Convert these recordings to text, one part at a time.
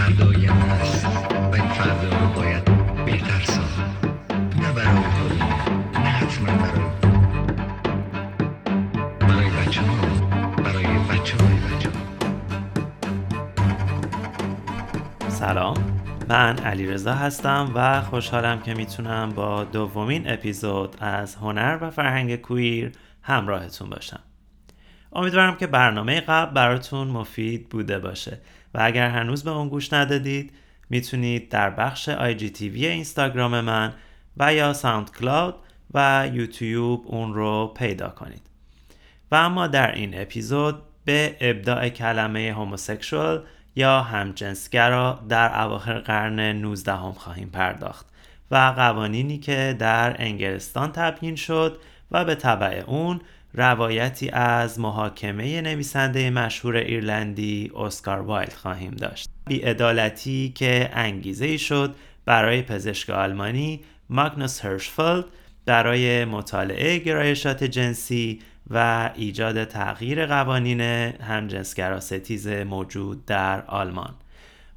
فردای هست و این فردا رو باید بهتر ساخت نه برای خودمون نه حتما برای برای بچه ها برای بچه های بچه سلام. من علیرضا هستم و خوشحالم که می‌تونم با دومین اپیزود از هنر و فرهنگ کویر همراهتون باشم. امیدوارم که برنامه قبل براتون مفید بوده باشه. و اگر هنوز به اون گوش ندادید می‌تونید در بخش IGTV اینستاگرام من و یا ساوند کلاود و یوتیوب اون رو پیدا کنید. و اما در این اپیزود به ابداع کلمه هوموسکشوال یا همجنسگرا در اواخر قرن 19 هم خواهیم پرداخت و قوانینی که در انگلستان تبیین شد و به تبع اون روایتی از محاکمه نویسنده مشهور ایرلندی اسکار وایلد خواهیم داشت. بیعدالتی که انگیزه شد برای پزشک آلمانی ماگنوس هرشفلد برای مطالعه گرایشات جنسی و ایجاد تغییر قوانین همجنسگرا ستیز موجود در آلمان.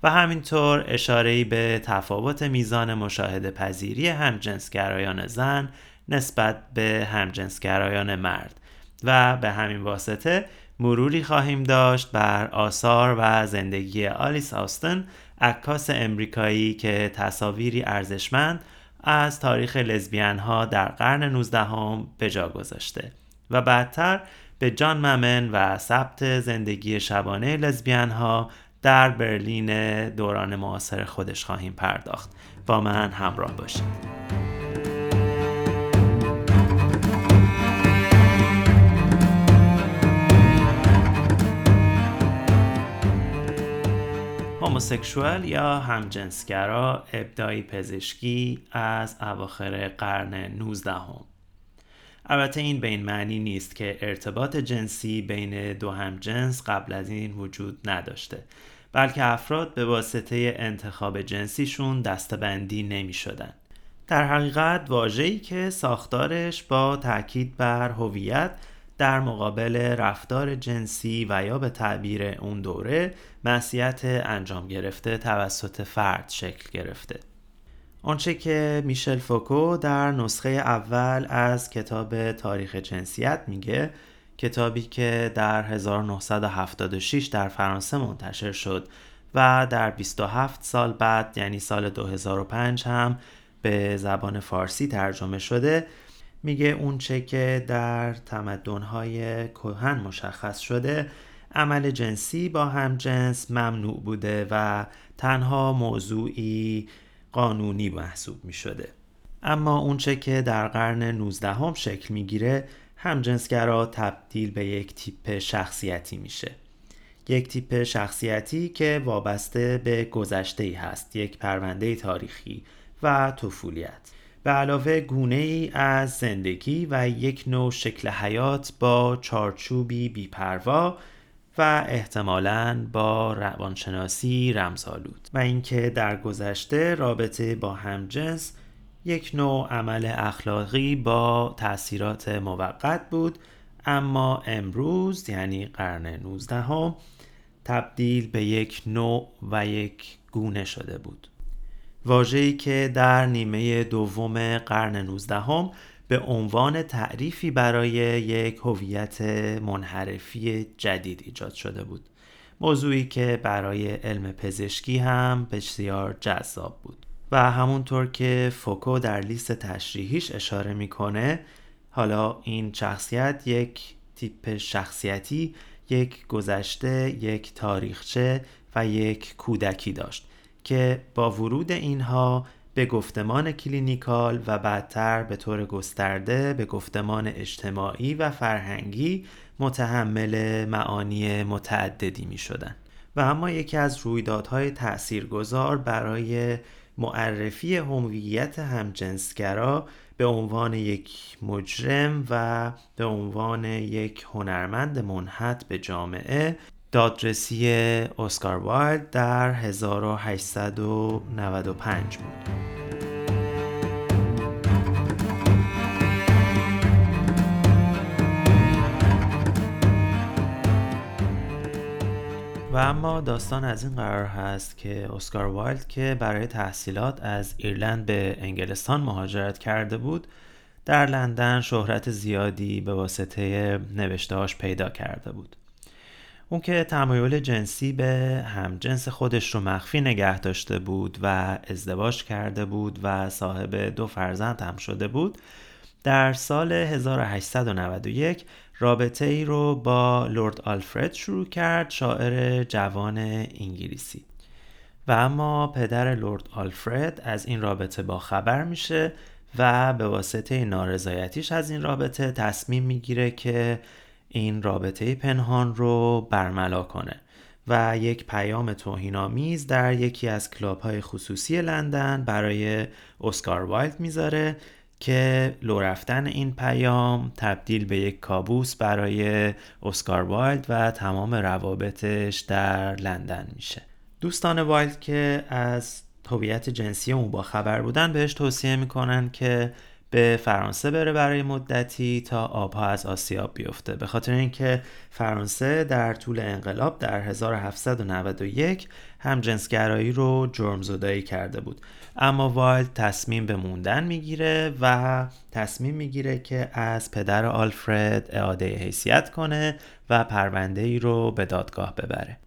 و همینطور اشاره‌ای به تفاوت میزان مشاهده پذیری همجنسگرایان زن نسبت به همجنسگرایان مرد. و به همین واسطه مروری خواهیم داشت بر آثار و زندگی آلیس آستن عکاس امریکایی که تصاویری ارزشمند از تاریخ لزبیان ها در قرن 19 هم به جا گذاشته و بعدتر به جان ممن و ثبت زندگی شبانه لزبیان ها در برلین دوران معاصر خودش خواهیم پرداخت. با من همراه باشید. هوموسکشوال یا همجنسگرا ابداعی پزشکی از اواخر قرن 19 هم. البته این به این معنی نیست که ارتباط جنسی بین دو همجنس قبل از این وجود نداشته بلکه افراد به واسطه انتخاب جنسیشون دستبندی نمی شدن. در حقیقت واجهی که ساختارش با تاکید بر هویت در مقابل رفتار جنسی و یا به تعبیر اون دوره معصیت انجام گرفته توسط فرد شکل گرفته. آنچه که میشل فوکو در نسخه اول از کتاب تاریخ جنسیت میگه کتابی که در 1976 در فرانسه منتشر شد و در 27 سال بعد یعنی سال 2005 هم به زبان فارسی ترجمه شده. میگه اونچه که در تمدنهای کهن مشخص شده عمل جنسی با هم جنس ممنوع بوده و تنها موضوعی قانونی محسوب می شده. اما اونچه که در قرن 19 هم شکل می‌گیره همجنسگرا تبدیل به یک تیپ شخصیتی میشه. یک تیپ شخصیتی که وابسته به گذشته ای هست، یک پرونده تاریخی و طفولیت. به علاوه گونه ای از زندگی و یک نوع شکل حیات با چارچوبی بیپروا و احتمالاً با روانشناسی رمزآلود و اینکه در گذشته رابطه با همجنس یک نوع عمل اخلاقی با تاثیرات موقت بود اما امروز یعنی قرن 19 هم تبدیل به یک نوع و یک گونه شده بود. واجهی که در نیمه دوم قرن 19 هم به عنوان تعریفی برای یک هویت منحرفی جدید ایجاد شده بود. موضوعی که برای علم پزشکی هم بسیار جذاب بود. و همونطور که فوکو در لیست تشریحیش اشاره می‌کنه حالا این شخصیت یک تیپ شخصیتی یک گذشته یک تاریخچه و یک کودکی داشت. که با ورود اینها به گفتمان clinical و بعدتر به طور گسترده به گفتمان اجتماعی و فرهنگی متحمل معانی متعددی می شدن. و اما یکی از رویدادهای تاثیرگذار برای معرفی هویت همجنسگرا به عنوان یک مجرم و به عنوان یک هنرمند منحط به جامعه دادرسی اسکار وایلد در 1895 بود. و اما داستان از این قرار هست که اسکار وایلد که برای تحصیلات از ایرلند به انگلستان مهاجرت کرده بود در لندن شهرت زیادی به واسطه نوشتهاش پیدا کرده بود اون که تمایل جنسی به همجنس خودش رو مخفی نگه داشته بود و ازدواج کرده بود و صاحب دو فرزند هم شده بود در سال 1891 رابطه ای رو با لورد آلفرد شروع کرد شاعر جوان انگلیسی. و اما پدر لورد آلفرد از این رابطه با خبر میشه و به واسطه نارضایتیش از این رابطه تصمیم می‌گیره که این رابطه پنهان رو برملا کنه و یک پیام توهینآمیز در یکی از کلاب های خصوصی لندن برای اسکار وایلد می‌ذاره که لو رفتن این پیام تبدیل به یک کابوس برای اسکار وایلد و تمام روابطش در لندن میشه. دوستان وایلد که از هویت جنسی اون با خبر بودن بهش توصیه می‌کنن که به فرانسه بره برای مدتی تا آبها از آسیاب بیفته. به خاطر اینکه فرانسه در طول انقلاب در 1791 همجنسگرایی رو جرم زدایی کرده بود. اما وایلد تصمیم به موندن می‌گیره و تصمیم می‌گیره که از پدر آلفرد اعاده حیثیت کنه و پرونده ای رو به دادگاه ببره.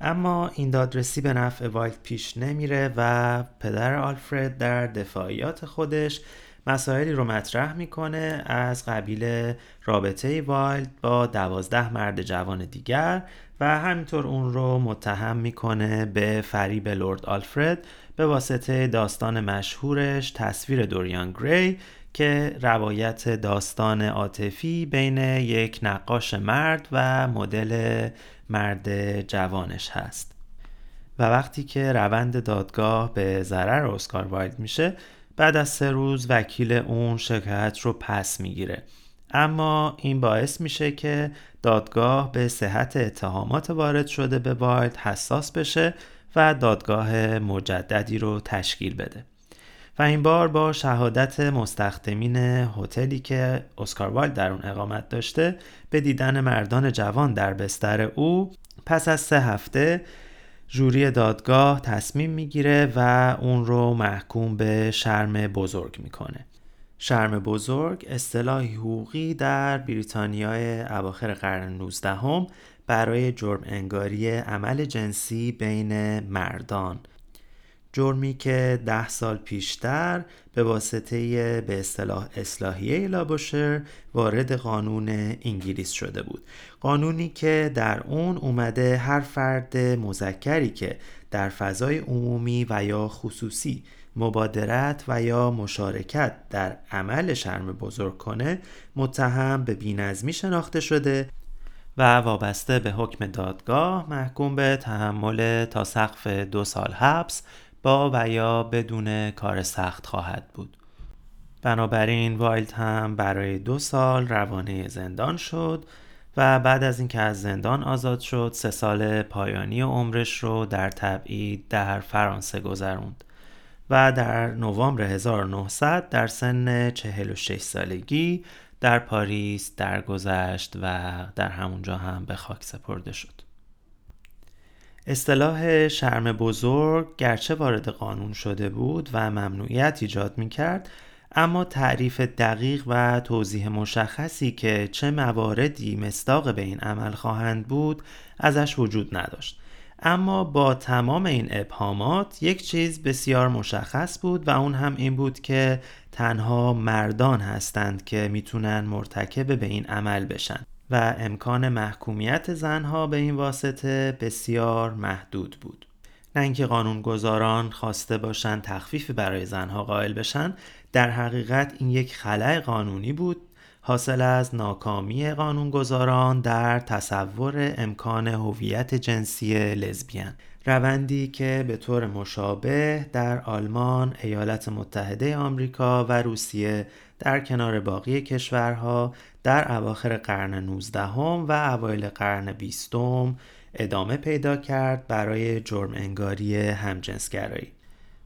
اما این دادرسی به نفع وایلد پیش نمیره و پدر آلفرد در دفاعیات خودش مسائلی رو مطرح می‌کنه از قبیل رابطه وایلد با دوازده مرد جوان دیگر و همینطور اون رو متهم می‌کنه به فریب لورد آلفرد به واسطه داستان مشهورش تصویر دوریان گری که روایت داستان عاطفی بین یک نقاش مرد و مدل مرد جوانش هست. و وقتی که روند دادگاه به ضرر اسکار وایلد میشه بعد از سه روز وکیل اون شکایت رو پس می‌گیره. اما این باعث میشه که دادگاه به صحت اتهامات وارد شده به وایلد حساس بشه و دادگاه مجددی رو تشکیل بده. و این بار با شهادت مستخدمین هتلی که اسکار وایلد در اون اقامت داشته به دیدن مردان جوان در بستر او پس از سه هفته جوری دادگاه تصمیم می‌گیره و اون رو محکوم به شرم بزرگ می‌کنه. شرم بزرگ اصطلاحی حقوقی در بریتانیای اواخر قرن 19 هم برای جرم انگاری عمل جنسی بین مردان. جرمی که ده سال پیشتر به واسطه به اصطلاح اصلاحیه لابوشر وارد قانون انگلیس شده بود. قانونی که در اون اومده هر فرد مذکری که در فضای عمومی و یا خصوصی مبادرت و یا مشارکت در عمل شرم بزرگ کنه متهم به بینظمی شناخته شده و وابسته به حکم دادگاه محکوم به تحمل تا سقف دو سال حبس با و یا بدون کار سخت خواهد بود. بنابراین وایلد هم برای دو سال روانه زندان شد و بعد از اینکه از زندان آزاد شد سه سال پایانی عمرش رو در تبعید در فرانسه گذروند و در نوامبر 1900 در سن 46 سالگی در پاریس درگذشت و در همونجا هم به خاک سپرده شد. اصطلاح شرم بزرگ گرچه وارد قانون شده بود و ممنوعیت ایجاد می کرد اما تعریف دقیق و توضیح مشخصی که چه مواردی مستاق به این عمل خواهند بود ازش وجود نداشت. اما با تمام این ابهامات یک چیز بسیار مشخص بود و اون هم این بود که تنها مردان هستند که می‌تونن مرتکب به این عمل بشن. و امکان محکومیت زنها به این واسطه بسیار محدود بود. نه اینکه قانونگذاران خواسته باشند تخفیفی برای زنها قائل بشن در حقیقت این یک خلع قانونی بود حاصل از ناکامی قانونگذاران در تصور امکان هویت جنسی لزبیان روندی که به طور مشابه در آلمان، ایالات متحده آمریکا و روسیه در کنار باقی کشورها در اواخر قرن 19 و اوایل قرن 20 ادامه پیدا کرد برای جرم انگاری همجنسگرایی.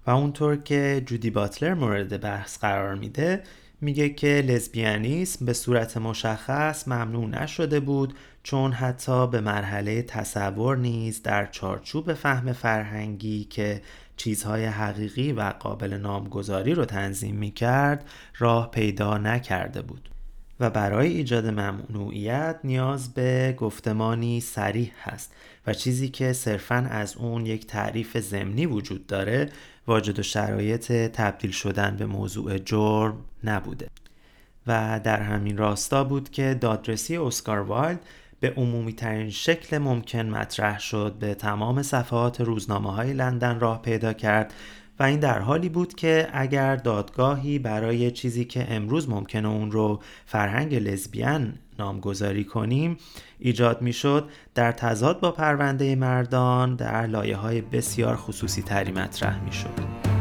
و اونطور که جودی باتلر مورد بحث قرار میده میگه که لزبیانیسم به صورت مشخص ممنوع نشده بود چون حتی به مرحله تصور نیز در چارچوب فهم فرهنگی که چیزهای حقیقی و قابل نامگذاری رو تنظیم می کرد راه پیدا نکرده بود و برای ایجاد ممنوعیت نیاز به گفتمانی سریح هست و چیزی که صرفا از اون یک تعریف ضمنی وجود داره واجد و شرایط تبدیل شدن به موضوع جرم نبوده. و در همین راستا بود که دادرسی اسکار وایلد به عمومی ترین شکل ممکن مطرح شد به تمام صفحات روزنامه های لندن راه پیدا کرد و این در حالی بود که اگر دادگاهی برای چیزی که امروز ممکنه اون رو فرهنگ لزبیان نامگذاری کنیم ایجاد می‌شد در تضاد با پرونده مردان در لایه های بسیار خصوصی تری مطرح می‌شد.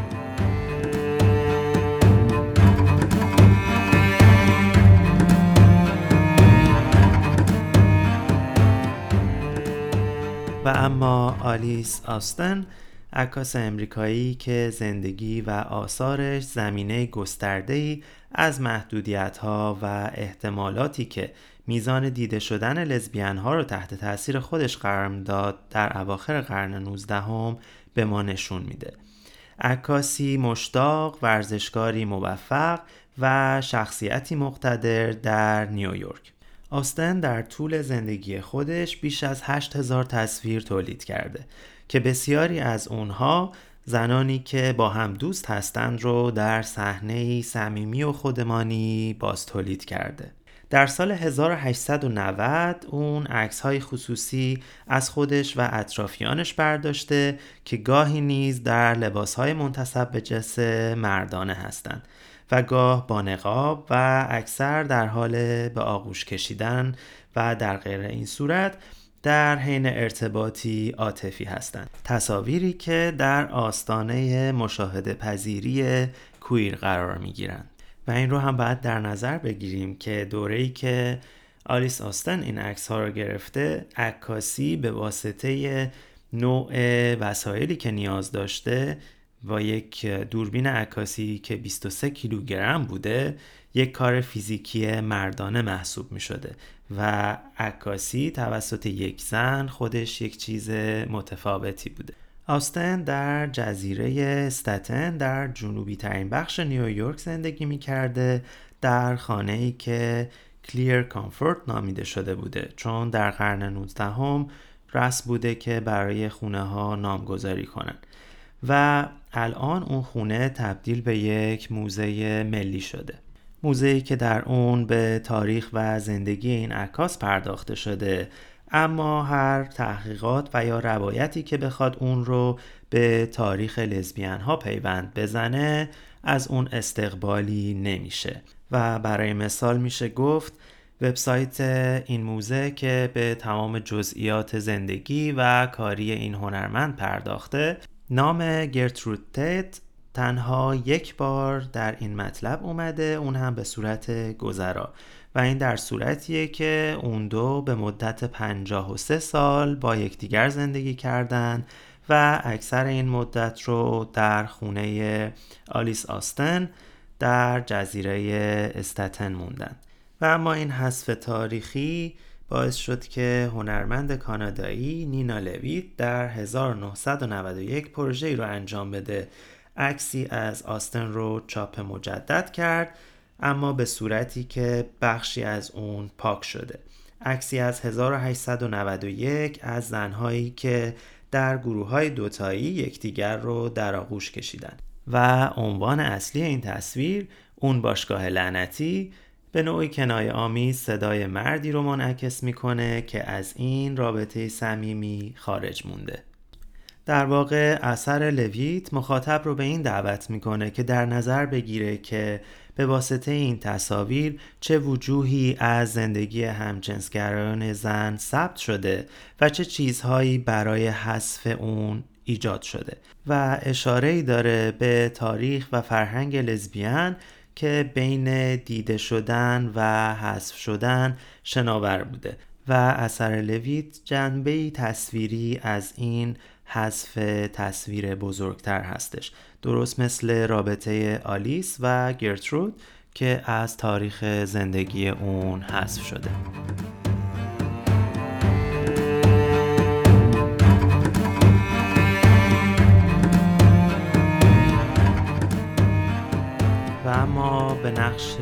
و اما آلیس آستن عکاس امریکایی که زندگی و آثارش زمینه گسترده‌ای از محدودیت ها و احتمالاتی که میزان دیده شدن لزبیان ها رو تحت تاثیر خودش قرار داد در اواخر قرن 19 هم به ما نشون میده. عکاسی مشتاق، ورزشکاری موفق و شخصیتی مقتدر در نیویورک. آستن در طول زندگی خودش بیش از 8000 تصویر تولید کرده که بسیاری از اونها زنانی که با هم دوست هستند رو در صحنه صمیمی و خودمانی باز تولید کرده. در سال 1890 اون عکس های خصوصی از خودش و اطرافیانش برداشته که گاهی نیز در لباس های منتصب به جس مردانه هستند و گاه با نقاب و اکثر در حال به آغوش کشیدن و در غیر این صورت در حین ارتباطی عاطفی هستند. تصاویری که در آستانه مشاهده پذیری کویر قرار می گیرند و این رو هم باید در نظر بگیریم که دوره‌ای که آلیس آستن این عکس ها رو گرفته عکاسی به واسطه نوع وسایلی که نیاز داشته و یک دوربین عکاسی که 23 کیلوگرم بوده یک کار فیزیکی مردانه محسوب می شده و عکاسی توسط یک زن خودش یک چیز متفاوتی بوده. آستن در جزیره استتن در جنوبی ترین بخش نیویورک زندگی می کرده در خانه ای که کلیر کامفورت نامیده شده بوده. چون در قرن 19 هم رسم بوده که برای خونه ها نامگذاری کنند و الان اون خونه تبدیل به یک موزه ملی شده. موزه‌ای که در اون به تاریخ و زندگی این عکاس پرداخته شده اما هر تحقیقات و یا روایتی که بخواد اون رو به تاریخ لزبیان ها پیوند بزنه از اون استقبالی نمیشه. و برای مثال میشه گفت وبسایت این موزه که به تمام جزئیات زندگی و کاری این هنرمند پرداخته نام گرترود تت تنها یک بار در این مطلب اومده اون هم به صورت گذرا. و این در صورتیه که اون دو به مدت 53 سال با یکدیگر زندگی کردن و اکثر این مدت رو در خونه آلیس آستن در جزیره استتن موندن. و اما این حذف تاریخی باعث شد که هنرمند کانادایی نینا لویت در 1991 پروژه رو انجام بده. عکسی از آستن رو چاپ مجدد کرد اما به صورتی که بخشی از اون پاک شده. عکسی از 1891 از زنهایی که در گروه های دوتایی یکدیگر رو در آغوش کشیدن. و عنوان اصلی این تصویر اون باشگاه لعنتی به نوعی کنایه آمیز صدای مردی رو منعکس می‌کنه که از این رابطه صمیمی خارج مونده. در واقع اثر لویت مخاطب رو به این دعوت می‌کنه که در نظر بگیره که به واسطه این تصاویر چه وجوهی از زندگی همجنسگرایان زن ثبت شده و چه چیزهایی برای حذف اون ایجاد شده. و اشاره داره به تاریخ و فرهنگ لزبیان که بین دیده شدن و حذف شدن شناور بوده و اثر لویت جنبه تصویری از این حذف تصویر بزرگتر هستش. درست مثل رابطه آلیس و گرترود که از تاریخ زندگی اون حذف شده. به نقش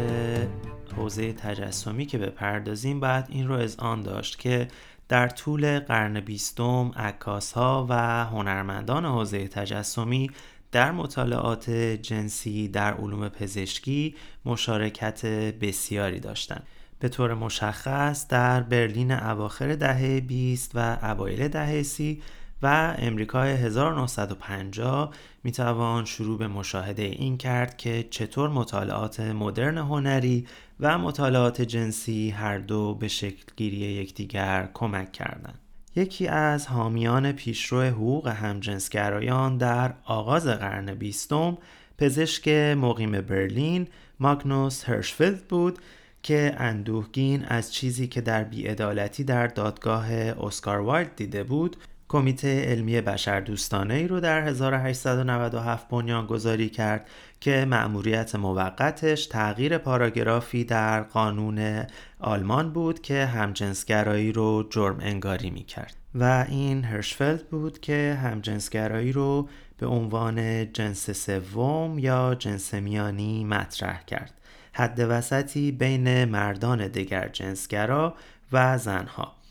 حوزه تجسمی که بپردازیم باید این رو از آن داشت که در طول قرن بیستم عکاس ها و هنرمندان حوزه تجسمی در مطالعات جنسی در علوم پزشکی مشارکت بسیاری داشتند. به طور مشخص در برلین اواخر دهه 20 و اوایل دهه 30 و امریکای 1950 می‌توان شروع به مشاهده این کرد که چطور مطالعات مدرن هنری و مطالعات جنسی هر دو به شکلگیری یکدیگر کمک کردند. یکی از حامیان پیشرو حقوق همجنسگرایان در آغاز قرن بیستم پزشک مقیم برلین ماگنوس هرشفلد بود که اندوهگین از چیزی که در بیعدالتی در دادگاه اسکار وایلد دیده بود کمیته علمی بشردوستانه ای رو در 1897 بنیان گذاری کرد که مأموریت موقتش تغییر پاراگرافی در قانون آلمان بود که همجنسگرایی رو جرم انگاری می کرد. و این هرشفلد بود که همجنسگرایی رو به عنوان جنس سوم یا جنس میانی مطرح کرد. حد وسطی بین مردان دگر جنسگرا و زنها.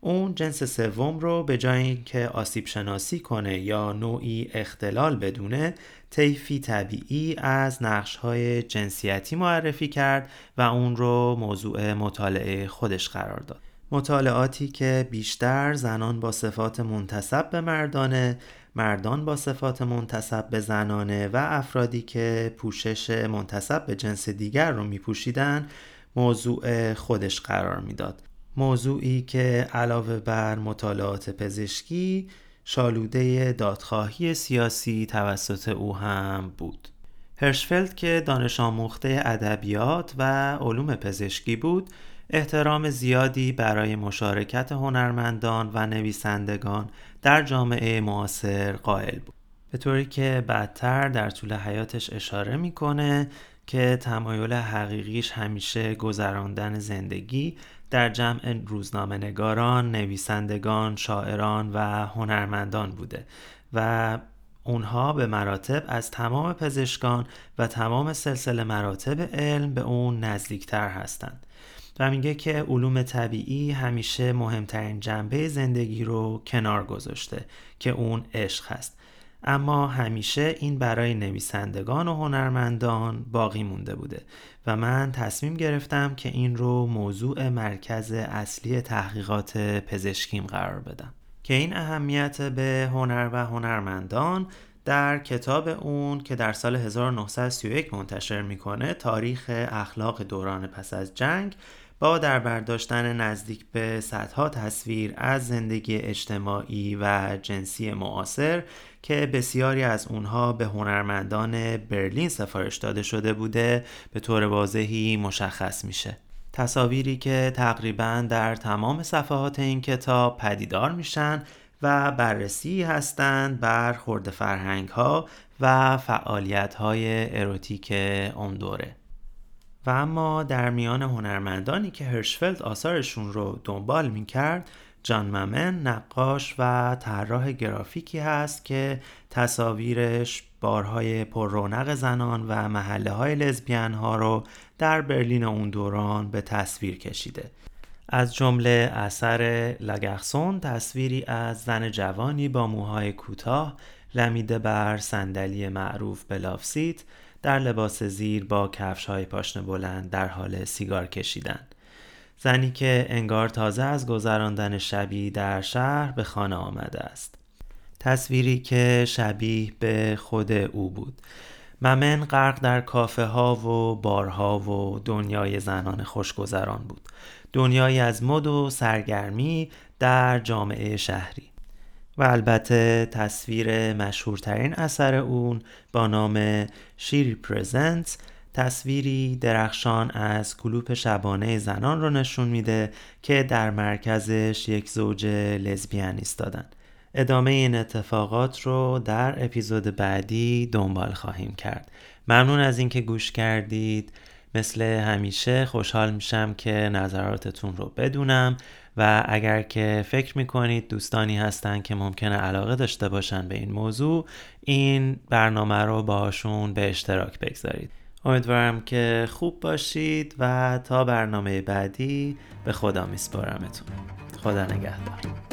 اون جنس سوم رو به جای اینکه آسیب شناسی کنه یا نوعی اختلال بدونه طیفی طبیعی از نقش های جنسیتی معرفی کرد و اون رو موضوع مطالعه خودش قرار داد مطالعاتی که بیشتر زنان با صفات منتصب به مردانه مردان با صفات منتصب به زنانه و افرادی که پوشش منتصب به جنس دیگر رو می پوشیدن موضوع خودش قرار می‌داد. موضوعی که علاوه بر مطالعات پزشکی شالوده دادخواهی سیاسی توسط او هم بود. هرشفلد که دانش آموخته ادبیات و علوم پزشکی بود احترام زیادی برای مشارکت هنرمندان و نویسندگان در جامعه معاصر قائل بود به طوری که بعدتر در طول حیاتش اشاره می‌کنه که تمایل حقیقیش همیشه گذراندن زندگی در جمع روزنامه نگاران، نویسندگان، شاعران و هنرمندان بوده و اونها به مراتب از تمام پزشکان و تمام سلسله مراتب علم به اون نزدیکتر هستند. و میگه که علوم طبیعی همیشه مهمترین جنبه زندگی رو کنار گذاشته که اون عشق هست. اما همیشه این برای نویسندگان و هنرمندان باقی مونده بوده و من تصمیم گرفتم که این رو موضوع مرکز اصلی تحقیقات پزشکیم قرار بدم که این اهمیت به هنر و هنرمندان در کتاب اون که در سال 1931 منتشر می‌کنه تاریخ اخلاق دوران پس از جنگ با در برداشتن نزدیک به صدها تصویر از زندگی اجتماعی و جنسی معاصر که بسیاری از اونها به هنرمندان برلین سفارش داده شده بوده به طور واضحی مشخص میشه. تصاویری که تقریبا در تمام صفحات این کتاب پدیدار میشن و بررسی هستند بر خورد فرهنگ ها و فعالیت های اروتیک اون دوره. و اما در میان هنرمندانی که هرشفلد آثارشون رو دنبال می‌کرد جان ممن نقاش و طراح گرافیکی هست که تصاویرش بارهای پر رونق زنان و محله های لزبیان ها رو در برلین اون دوران به تصویر کشیده. از جمله اثر لاگرسون تصویری از زن جوانی با موهای کوتاه لمیده بر صندلی معروف بلافسیت در لباس زیر با کفش های پاشنه بلند در حال سیگار کشیدن. زنی که انگار تازه از گذراندن شبی در شهر به خانه آمده است. تصویری که شبیه به خود او بود. ممن غرق در کافه ها و بارها و دنیای زنان خوشگذران بود. دنیایی از مد و سرگرمی در جامعه شهری. و البته تصویر مشهورترین اثر اون با نام شیری پرزنت تصویری درخشان از کلوپ شبانه زنان رو نشون میده که در مرکزش یک زوج لزبیان ایستادن. ادامه این اتفاقات رو در اپیزود بعدی دنبال خواهیم کرد. ممنون از اینکه گوش کردید. مثل همیشه خوشحال میشم که نظراتتون رو بدونم و اگر که فکر می‌کنید دوستانی هستن که ممکنه علاقه داشته باشن به این موضوع این برنامه رو باشون به اشتراک بگذارید. امیدوارم که خوب باشید و تا برنامه بعدی به خدا میسپارمتون. خدا نگهدار.